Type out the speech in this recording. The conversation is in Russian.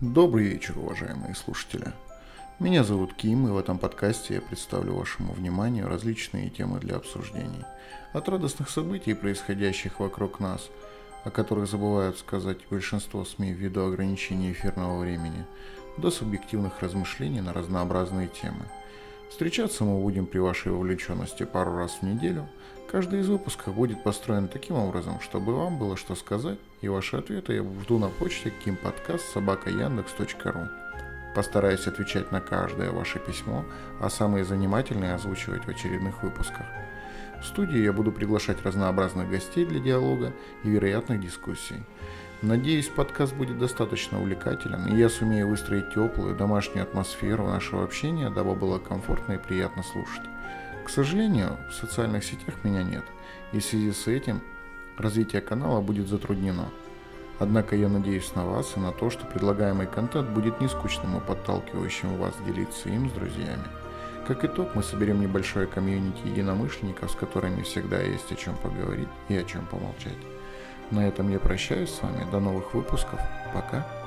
Добрый вечер, уважаемые слушатели. Меня зовут Ким, и в этом подкасте я представлю вашему вниманию различные темы для обсуждений. От радостных событий, происходящих вокруг нас, о которых забывают сказать большинство СМИ ввиду ограничения эфирного времени, до субъективных размышлений на разнообразные темы. Встречаться мы будем при вашей вовлеченности пару раз в неделю. Каждый из выпусков будет построен таким образом, чтобы вам было что сказать, и ваши ответы я жду на почте kimpodcast собака яндекс.ру. Постараюсь отвечать на каждое ваше письмо, а самые занимательные озвучивать в очередных выпусках. В студии я буду приглашать разнообразных гостей для диалога и вероятных дискуссий. Надеюсь, подкаст будет достаточно увлекателен, и я сумею выстроить теплую домашнюю атмосферу нашего общения, дабы было комфортно и приятно слушать. К сожалению, в социальных сетях меня нет, и в связи с этим развитие канала будет затруднено. Однако я надеюсь на вас и на то, что предлагаемый контент будет не скучным и подталкивающим вас делиться им с друзьями. Как итог, мы соберем небольшое комьюнити единомышленников, с которыми всегда есть о чем поговорить и о чем помолчать. На этом я прощаюсь с вами. До новых выпусков. Пока.